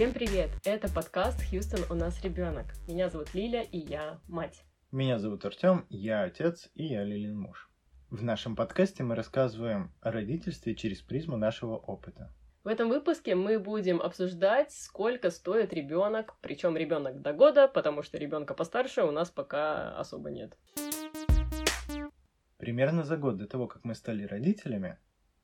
Всем привет! Это подкаст «Хьюстон, у нас ребенок». Меня зовут Лиля, и я мать. Меня зовут Артем, я отец, и я Лилин муж. В нашем подкасте мы рассказываем о родительстве через призму нашего опыта. В этом выпуске мы будем обсуждать, сколько стоит ребенок, причем ребенок до года, потому что ребенка постарше у нас пока особо нет. Примерно за год до того, как мы стали родителями,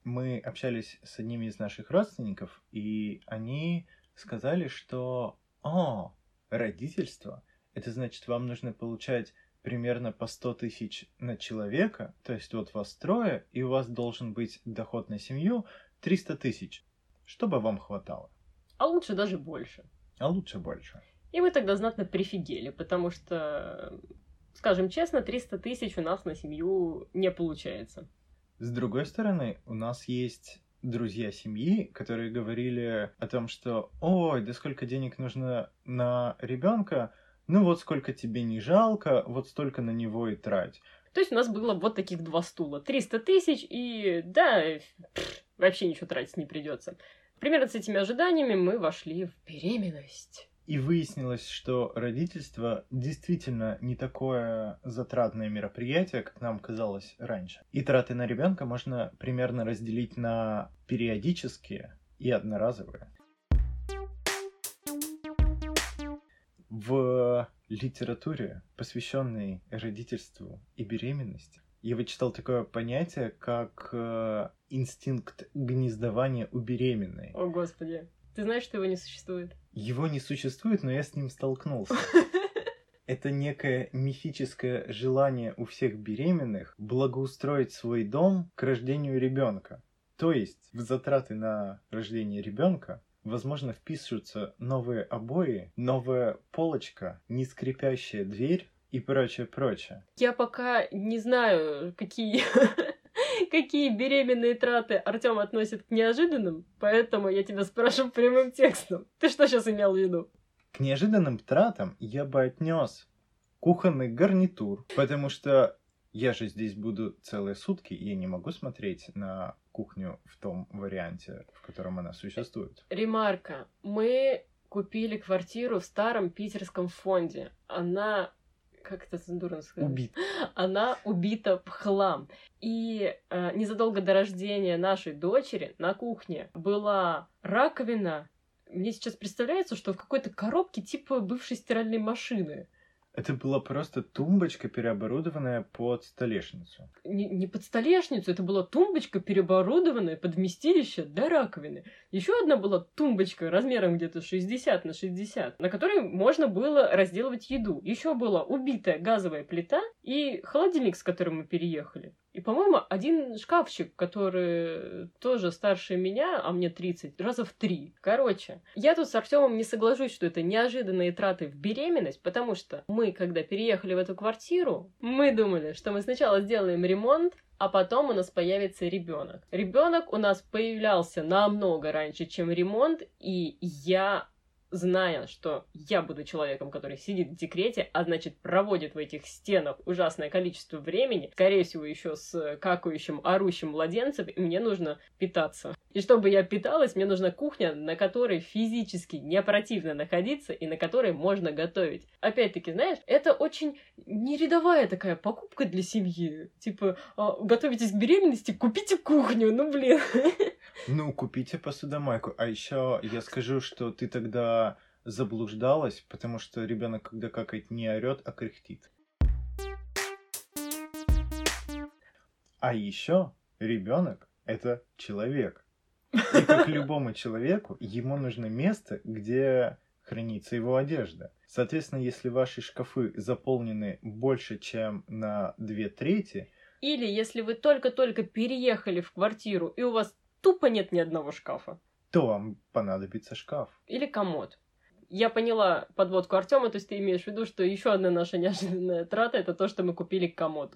мы общались с одними из наших родственников, и они сказали, что «О, родительство, это значит, вам нужно получать примерно по 100 тысяч на человека, то есть вот вас трое, и у вас должен быть доход на семью 300 тысяч, чтобы вам хватало. А лучше даже больше. А лучше больше. И мы тогда знатно прифигели, потому что, скажем честно, 300 тысяч у нас на семью не получается. С другой стороны, у нас есть друзья семьи, которые говорили о том, что «Ой, да сколько денег нужно на ребенка, ну вот сколько тебе не жалко, вот столько на него и трать». То есть у нас было вот таких два стула. 300 тысяч и да, пфф, вообще ничего тратить не придется. Примерно с этими ожиданиями мы вошли в беременность. И выяснилось, что родительство действительно не такое затратное мероприятие, как нам казалось раньше. И траты на ребенка можно примерно разделить на периодические и одноразовые. В литературе, посвященной родительству и беременности, я вычитал такое понятие, как э, инстинкт гнездования у беременной. О, Господи. Ты знаешь, что его не существует? Его не существует, но я с ним столкнулся. Это некое мифическое желание у всех беременных благоустроить свой дом к рождению ребенка. То есть в затраты на рождение ребенка возможно впишутся новые обои, новая полочка, не скрипящая дверь и прочее, прочее. Я пока не знаю, какие какие беременные траты Артем относит к неожиданным, поэтому я тебя спрашиваю прямым текстом. Ты что сейчас имел в виду? К неожиданным тратам я бы отнес кухонный гарнитур, потому что я же здесь буду целые сутки, и я не могу смотреть на кухню в том варианте, в котором она существует. Ремарка. Мы купили квартиру в старом питерском фонде. Она как это цензурно сказать? Убит. Она убита в хлам. И э, незадолго до рождения нашей дочери на кухне была раковина. Мне сейчас представляется, что в какой-то коробке типа бывшей стиральной машины. Это была просто тумбочка, переоборудованная под столешницу. Не, не под столешницу, это была тумбочка, переоборудованная под вместилище для раковины. Еще одна была тумбочка размером где-то 60 на 60, на которой можно было разделывать еду. Еще была убитая газовая плита и холодильник, с которым мы переехали. И, по-моему, один шкафчик, который тоже старше меня, а мне 30, раза в три. Короче, я тут с Артемом не соглашусь, что это неожиданные траты в беременность, потому что мы, когда переехали в эту квартиру, мы думали, что мы сначала сделаем ремонт, а потом у нас появится ребенок. Ребенок у нас появлялся намного раньше, чем ремонт, и я зная, что я буду человеком, который сидит в декрете, а значит проводит в этих стенах ужасное количество времени, скорее всего еще с какающим, орущим младенцем, и мне нужно питаться. И чтобы я питалась, мне нужна кухня, на которой физически не противно находиться и на которой можно готовить. Опять-таки, знаешь, это очень нерядовая такая покупка для семьи. Типа, «А, готовитесь к беременности, купите кухню, ну блин. Ну, купите посудомойку. А еще я скажу, что ты тогда заблуждалась, потому что ребенок, когда какает, не орет, а кряхтит. А еще ребенок это человек. И как любому человеку, ему нужно место, где хранится его одежда. Соответственно, если ваши шкафы заполнены больше, чем на две трети, или если вы только-только переехали в квартиру, и у вас тупо нет ни одного шкафа. то вам понадобится шкаф. Или комод. Я поняла подводку Артема, то есть ты имеешь в виду, что еще одна наша неожиданная трата это то, что мы купили комод.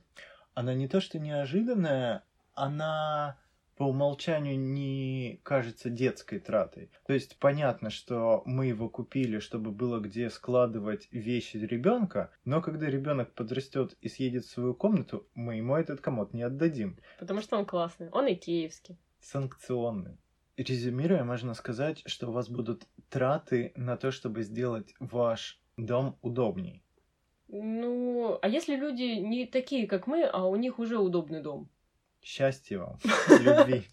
Она не то что неожиданная, она по умолчанию не кажется детской тратой. То есть понятно, что мы его купили, чтобы было где складывать вещи ребенка, но когда ребенок подрастет и съедет в свою комнату, мы ему этот комод не отдадим. Потому что он классный. Он и киевский. Санкционный. резюмируя, можно сказать, что у вас будут траты на то, чтобы сделать ваш дом удобней. Ну, а если люди не такие, как мы, а у них уже удобный дом? Счастья вам, любви.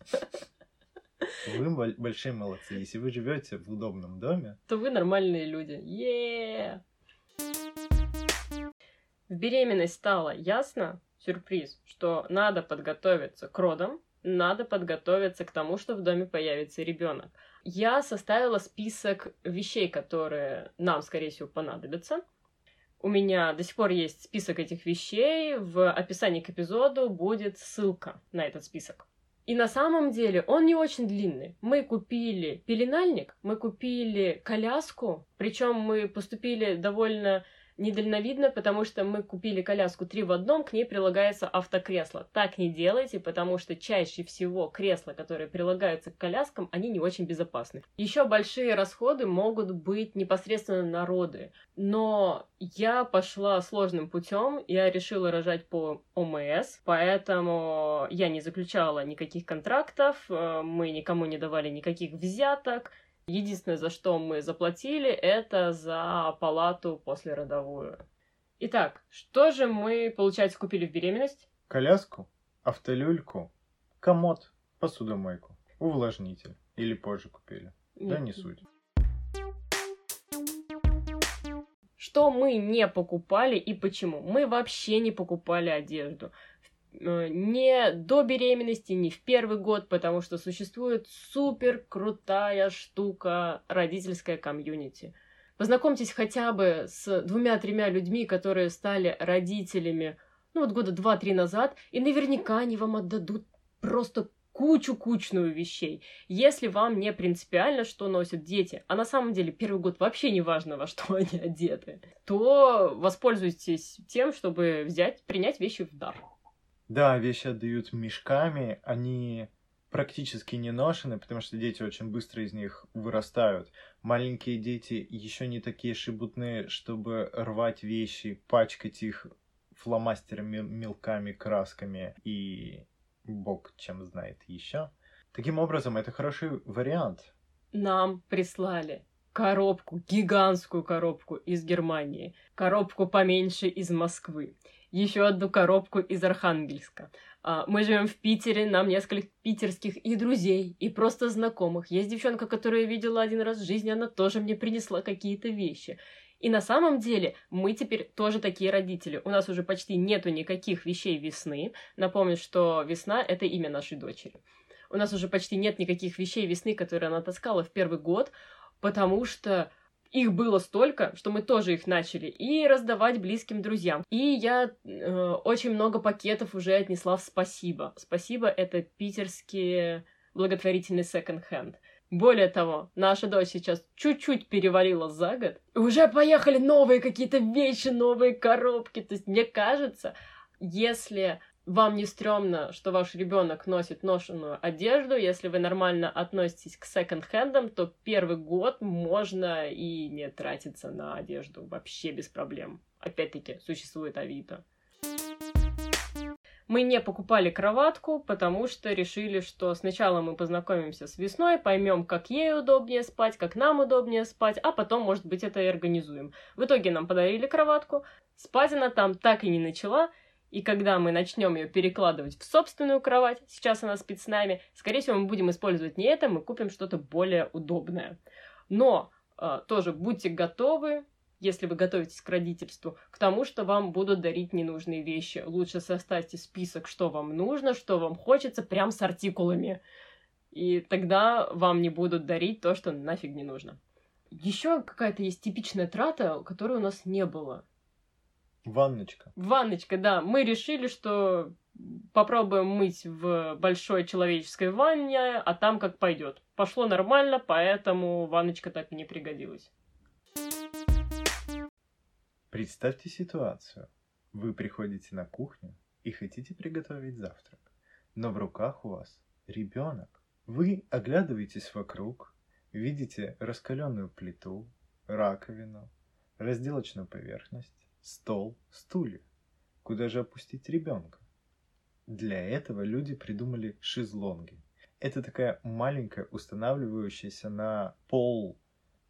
Вы большие молодцы. Если вы живете в удобном доме, то вы нормальные люди. е В беременность стало ясно, сюрприз, что надо подготовиться к родам, надо подготовиться к тому, что в доме появится ребенок. Я составила список вещей, которые нам, скорее всего, понадобятся. У меня до сих пор есть список этих вещей. В описании к эпизоду будет ссылка на этот список. И на самом деле он не очень длинный. Мы купили пеленальник, мы купили коляску, причем мы поступили довольно недальновидно, потому что мы купили коляску три в одном, к ней прилагается автокресло. Так не делайте, потому что чаще всего кресла, которые прилагаются к коляскам, они не очень безопасны. Еще большие расходы могут быть непосредственно на роды. Но я пошла сложным путем, я решила рожать по ОМС, поэтому я не заключала никаких контрактов, э, мы никому не давали никаких взяток, Единственное, за что мы заплатили, это за палату послеродовую. Итак, что же мы, получается, купили в беременность? Коляску, автолюльку, комод, посудомойку, увлажнитель. Или позже купили. Нет. Да не суть. Что мы не покупали и почему? Мы вообще не покупали одежду. Э, не до беременности, не в первый год, потому что существует супер крутая штука родительская комьюнити. Познакомьтесь хотя бы с двумя-тремя людьми, которые стали родителями, ну вот года два-три назад, и наверняка они вам отдадут просто кучу-кучную вещей. Если вам не принципиально, что носят дети, а на самом деле первый год вообще не важно, во что они одеты, то воспользуйтесь тем, чтобы взять, принять вещи в дар. Да, вещи отдают мешками, они практически не ношены, потому что дети очень быстро из них вырастают. Маленькие дети еще не такие шибутные, чтобы рвать вещи, пачкать их фломастерами, мелками, красками и бог чем знает еще. Таким образом, это хороший вариант. Нам прислали коробку, гигантскую коробку из Германии, коробку поменьше из Москвы еще одну коробку из Архангельска. А, мы живем в Питере, нам несколько питерских и друзей, и просто знакомых. Есть девчонка, которую я видела один раз в жизни, она тоже мне принесла какие-то вещи. И на самом деле мы теперь тоже такие родители. У нас уже почти нету никаких вещей весны. Напомню, что весна — это имя нашей дочери. У нас уже почти нет никаких вещей весны, которые она таскала в первый год, потому что их было столько, что мы тоже их начали и раздавать близким друзьям. И я э, очень много пакетов уже отнесла в спасибо. Спасибо это питерские благотворительный секонд-хенд. Более того, наша дочь сейчас чуть-чуть перевалила за год. Уже поехали новые какие-то вещи, новые коробки. То есть мне кажется, если вам не стрёмно, что ваш ребенок носит ношенную одежду, если вы нормально относитесь к секонд-хендам, то первый год можно и не тратиться на одежду вообще без проблем. Опять-таки, существует Авито. Мы не покупали кроватку, потому что решили, что сначала мы познакомимся с весной, поймем, как ей удобнее спать, как нам удобнее спать, а потом, может быть, это и организуем. В итоге нам подарили кроватку, спать она там так и не начала, и когда мы начнем ее перекладывать в собственную кровать, сейчас она спит с нами, скорее всего, мы будем использовать не это, мы купим что-то более удобное. Но э, тоже будьте готовы, если вы готовитесь к родительству, к тому, что вам будут дарить ненужные вещи. Лучше составьте список, что вам нужно, что вам хочется, прям с артикулами. И тогда вам не будут дарить то, что нафиг не нужно. Еще какая-то есть типичная трата, которой у нас не было. Ванночка. Ванночка, да. Мы решили, что попробуем мыть в большой человеческой ванне, а там как пойдет. Пошло нормально, поэтому ванночка так и не пригодилась. Представьте ситуацию. Вы приходите на кухню и хотите приготовить завтрак, но в руках у вас ребенок. Вы оглядываетесь вокруг, видите раскаленную плиту, раковину, разделочную поверхность, стол, стулья. Куда же опустить ребенка? Для этого люди придумали шезлонги. Это такая маленькая, устанавливающаяся на пол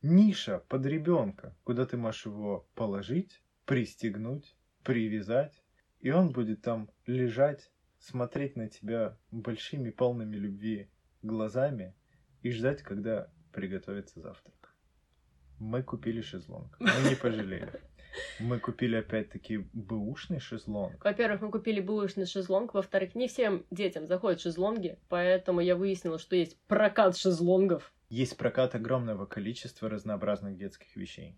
ниша под ребенка, куда ты можешь его положить, пристегнуть, привязать, и он будет там лежать, смотреть на тебя большими, полными любви глазами и ждать, когда приготовится завтрак. Мы купили шезлонг. Мы не пожалели. Мы купили опять-таки бэушный шезлонг. Во-первых, мы купили бэушный шезлонг. Во-вторых, не всем детям заходят шезлонги, поэтому я выяснила, что есть прокат шезлонгов. Есть прокат огромного количества разнообразных детских вещей.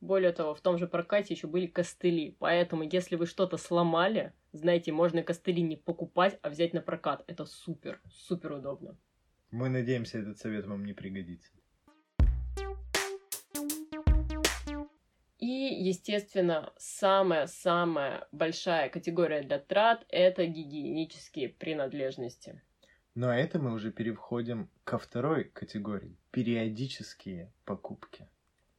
Более того, в том же прокате еще были костыли. Поэтому, если вы что-то сломали, знаете, можно костыли не покупать, а взять на прокат. Это супер, супер удобно. Мы надеемся, этот совет вам не пригодится. И, естественно, самая-самая большая категория для трат – это гигиенические принадлежности. Но это мы уже переходим ко второй категории – периодические покупки.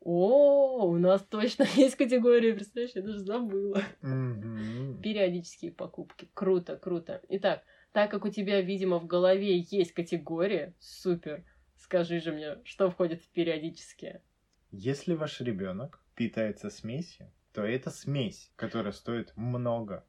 О, у нас точно есть категория, представляешь, я даже забыла. Периодические покупки. Круто, круто. Итак, так как у тебя, видимо, в голове есть категория, супер, скажи же мне, что входит в периодические? Если ваш ребенок питается смесью, то это смесь, которая стоит много.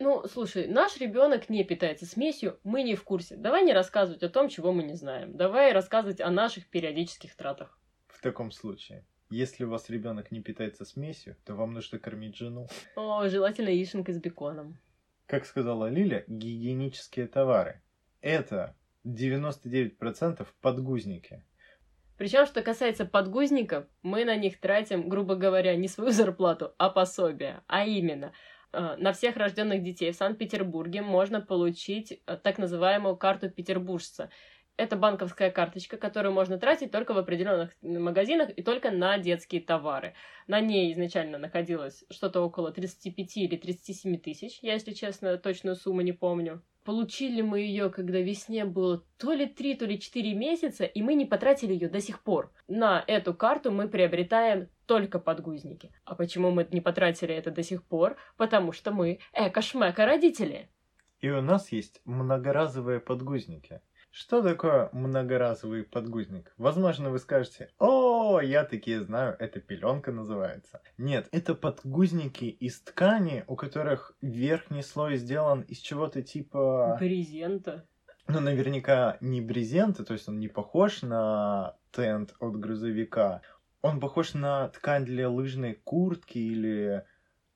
Ну, слушай, наш ребенок не питается смесью, мы не в курсе. Давай не рассказывать о том, чего мы не знаем. Давай рассказывать о наших периодических тратах. В таком случае, если у вас ребенок не питается смесью, то вам нужно кормить жену. О, желательно яишенкой с беконом. Как сказала Лиля, гигиенические товары. Это 99% подгузники. Причем, что касается подгузников, мы на них тратим, грубо говоря, не свою зарплату, а пособие. А именно, э, на всех рожденных детей в Санкт-Петербурге можно получить э, так называемую карту петербуржца. Это банковская карточка, которую можно тратить только в определенных магазинах и только на детские товары. На ней изначально находилось что-то около 35 или 37 тысяч, я, если честно, точную сумму не помню. Получили мы ее, когда весне было то ли 3, то ли 4 месяца, и мы не потратили ее до сих пор. На эту карту мы приобретаем только подгузники. А почему мы не потратили это до сих пор? Потому что мы эко-шмека родители. И у нас есть многоразовые подгузники. Что такое многоразовый подгузник? Возможно, вы скажете, о, я такие знаю, это пеленка называется. Нет, это подгузники из ткани, у которых верхний слой сделан из чего-то типа... Брезента. Ну, наверняка не брезента, то есть он не похож на тент от грузовика. Он похож на ткань для лыжной куртки или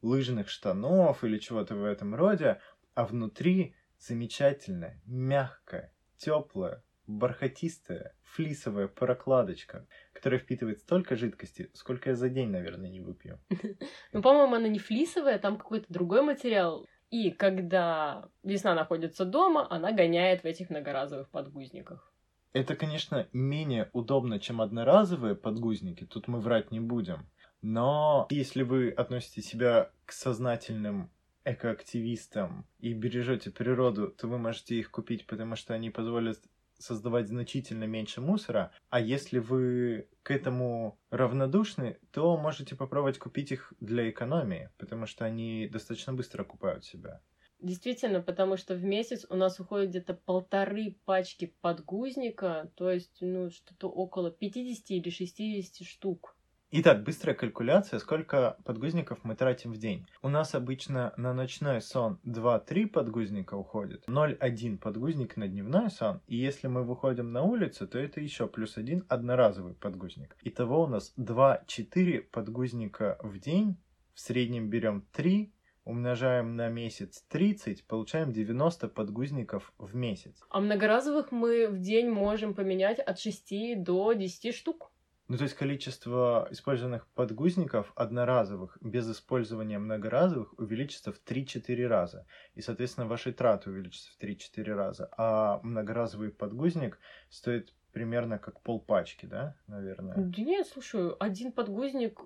лыжных штанов или чего-то в этом роде, а внутри замечательная, мягкая, теплая, бархатистая, флисовая прокладочка, которая впитывает столько жидкости, сколько я за день, наверное, не выпью. Ну, по-моему, она не флисовая, там какой-то другой материал. И когда весна находится дома, она гоняет в этих многоразовых подгузниках. Это, конечно, менее удобно, чем одноразовые подгузники, тут мы врать не будем. Но если вы относите себя к сознательным экоактивистам и бережете природу, то вы можете их купить, потому что они позволят создавать значительно меньше мусора. А если вы к этому равнодушны, то можете попробовать купить их для экономии, потому что они достаточно быстро окупают себя. Действительно, потому что в месяц у нас уходит где-то полторы пачки подгузника, то есть, ну, что-то около 50 или 60 штук. Итак, быстрая калькуляция, сколько подгузников мы тратим в день. У нас обычно на ночной сон 2-3 подгузника уходит, 0,1 подгузник на дневной сон, и если мы выходим на улицу, то это еще плюс один одноразовый подгузник. Итого у нас 2-4 подгузника в день, в среднем берем 3, умножаем на месяц 30, получаем 90 подгузников в месяц. А многоразовых мы в день можем поменять от 6 до 10 штук. Ну, то есть количество использованных подгузников одноразовых без использования многоразовых увеличится в 3-4 раза. И, соответственно, ваши траты увеличатся в 3-4 раза. А многоразовый подгузник стоит примерно как полпачки, да, наверное? Да нет, слушай, один подгузник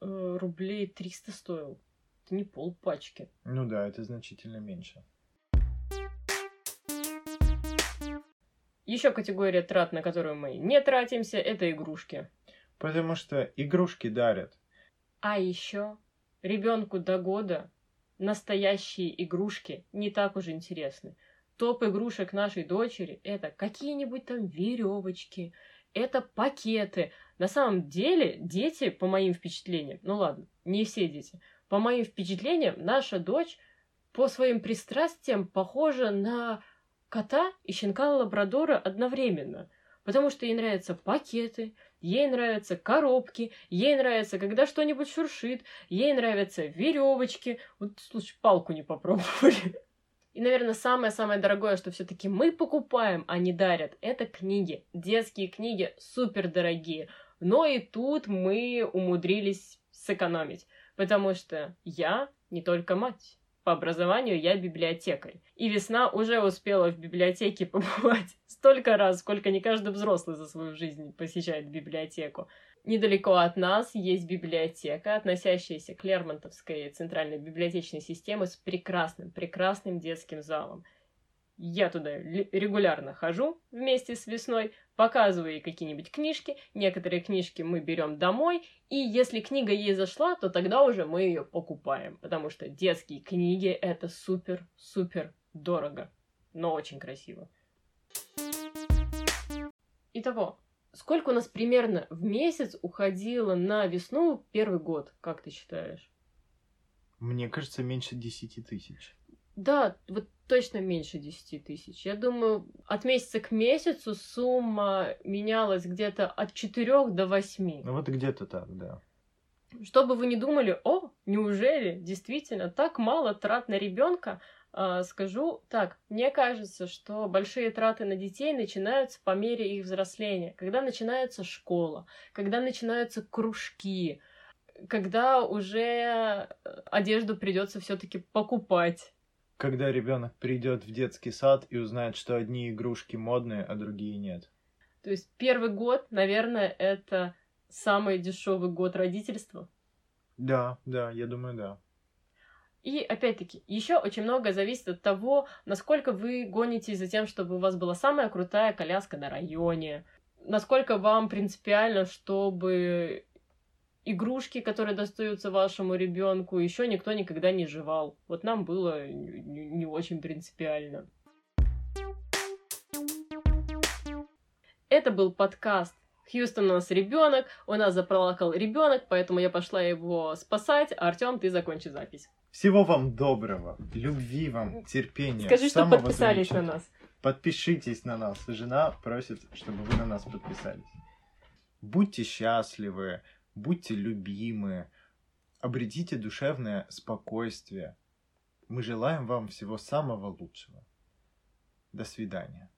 э, рублей 300 стоил. Это не полпачки. Ну да, это значительно меньше. Еще категория трат, на которую мы не тратимся, это игрушки. Потому что игрушки дарят. А еще ребенку до года настоящие игрушки не так уж интересны. топ игрушек нашей дочери это какие-нибудь там веревочки, это пакеты. На самом деле, дети, по моим впечатлениям, ну ладно, не все дети, по моим впечатлениям, наша дочь по своим пристрастиям похожа на кота и щенка лабрадора одновременно. Потому что ей нравятся пакеты, ей нравятся коробки, ей нравится, когда что-нибудь шуршит, ей нравятся веревочки. Вот, слушай, палку не попробовали. И, наверное, самое-самое дорогое, что все-таки мы покупаем, а не дарят, это книги. Детские книги супер дорогие. Но и тут мы умудрились сэкономить. Потому что я не только мать. По образованию я библиотекарь. И весна уже успела в библиотеке побывать столько раз, сколько не каждый взрослый за свою жизнь посещает библиотеку. Недалеко от нас есть библиотека, относящаяся к Лермонтовской центральной библиотечной системе с прекрасным, прекрасным детским залом. Я туда регулярно хожу вместе с весной, показываю ей какие-нибудь книжки. Некоторые книжки мы берем домой, и если книга ей зашла, то тогда уже мы ее покупаем, потому что детские книги это супер-супер дорого, но очень красиво. Итого, сколько у нас примерно в месяц уходило на весну первый год, как ты считаешь? Мне кажется, меньше 10 тысяч. Да, вот точно меньше 10 тысяч. Я думаю, от месяца к месяцу сумма менялась где-то от 4 до 8. Ну вот где-то так, да. Чтобы вы не думали, о, неужели действительно так мало трат на ребенка, а, скажу так, мне кажется, что большие траты на детей начинаются по мере их взросления, когда начинается школа, когда начинаются кружки, когда уже э, одежду придется все-таки покупать когда ребенок придет в детский сад и узнает, что одни игрушки модные, а другие нет. То есть первый год, наверное, это самый дешевый год родительства. Да, да, я думаю, да. И опять-таки, еще очень много зависит от того, насколько вы гонитесь за тем, чтобы у вас была самая крутая коляска на районе, насколько вам принципиально, чтобы игрушки, которые достаются вашему ребенку, еще никто никогда не жевал. Вот нам было не, очень принципиально. Это был подкаст Хьюстон у нас ребенок, у нас заплакал ребенок, поэтому я пошла его спасать. Артем, ты закончи запись. Всего вам доброго, любви вам, терпения. Скажи, что подписались на нас. Подпишитесь на нас. Жена просит, чтобы вы на нас подписались. Будьте счастливы, будьте любимы, обретите душевное спокойствие. Мы желаем вам всего самого лучшего. До свидания.